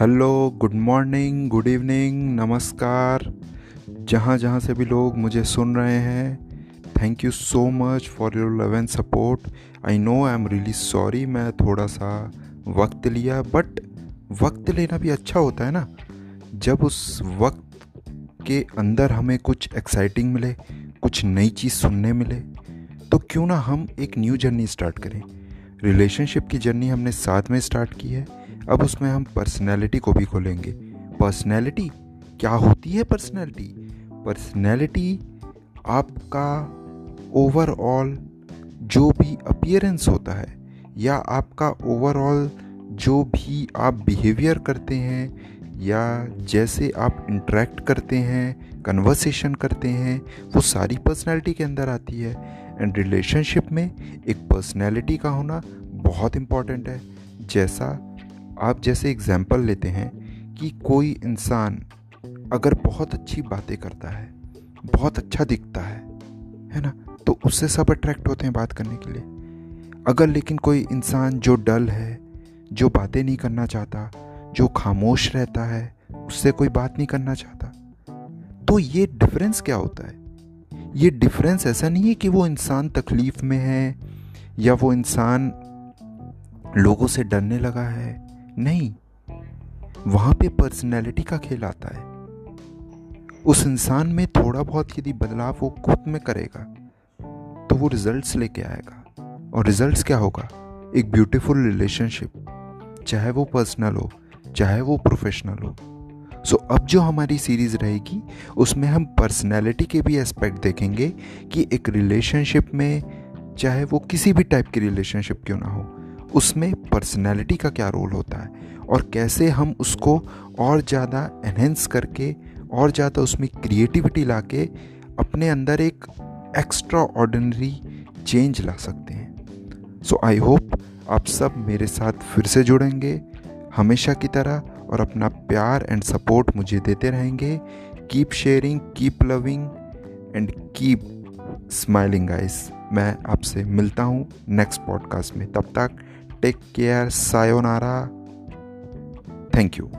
Hello good morning good evening नमस्कार। जहाँ जहाँ से भी लोग मुझे सुन रहे हैं thank you so much for your love and support I know I am really sorry मैं थोड़ा सा वक्त लिया बट वक्त लेना भी अच्छा होता है ना। जब उस वक्त के अंदर हमें कुछ एक्साइटिंग मिले, कुछ नई चीज़ सुनने मिले तो क्यों ना हम एक न्यू जर्नी स्टार्ट करें। रिलेशनशिप की जर्नी हमने साथ में स्टार्ट की है। अब उसमें हम पर्सनैलिटी को भी खोलेंगे। पर्सनैलिटी क्या होती है पर्सनैलिटी पर्सनैलिटी आपका ओवरऑल जो भी अपियरेंस होता है, या आपका ओवरऑल जो भी आप बिहेवियर करते हैं, या जैसे आप इंटरेक्ट करते हैं कन्वर्सेशन करते हैं, वो सारी पर्सनैलिटी के अंदर आती है। एंड रिलेशनशिप में एक पर्सनैलिटी का होना बहुत इंपॉर्टेंट है। जैसा आप जैसे एग्ज़ाम्पल लेते हैं कि कोई इंसान अगर बहुत अच्छी बातें करता है, बहुत अच्छा दिखता है है ना? तो उससे सब अट्रैक्ट होते हैं बात करने के लिए। अगर लेकिन कोई इंसान जो डल है, जो बातें नहीं करना चाहता, जो खामोश रहता है, उससे कोई बात नहीं करना चाहता। तो ये डिफरेंस क्या होता है? ये डिफरेंस ऐसा नहीं है कि वो इंसान तकलीफ़ में है या वो इंसान लोगों से डरने लगा है नहीं वहाँ पे पर्सनैलिटी का खेल आता है। उस इंसान में थोड़ा बहुत यदि बदलाव वो खुद में करेगा तो वो रिजल्ट्स लेके आएगा। और रिजल्ट्स क्या होगा? एक ब्यूटीफुल रिलेशनशिप चाहे वो पर्सनल हो चाहे वो प्रोफेशनल हो। सो so, अब जो हमारी सीरीज़ रहेगी उसमें हम पर्सनैलिटी के भी एस्पेक्ट देखेंगे कि एक रिलेशनशिप में चाहे वो किसी भी टाइप की रिलेशनशिप क्यों ना हो उसमें पर्सनैलिटी का क्या रोल होता है? और कैसे हम उसको और ज़्यादा एनहेंस करके, और ज़्यादा उसमें क्रिएटिविटी ला के अपने अंदर एक एक्स्ट्रा ऑर्डनरी चेंज ला सकते हैं। सो आई होप आप सब मेरे साथ फिर से जुड़ेंगे, हमेशा की तरह, और अपना प्यार एंड सपोर्ट मुझे देते रहेंगे। Keep sharing keep loving and keep smiling ice मैं आपसे मिलता हूँ नेक्स्ट पॉडकास्ट में। तब तक Take care. Sayonara. Thank you.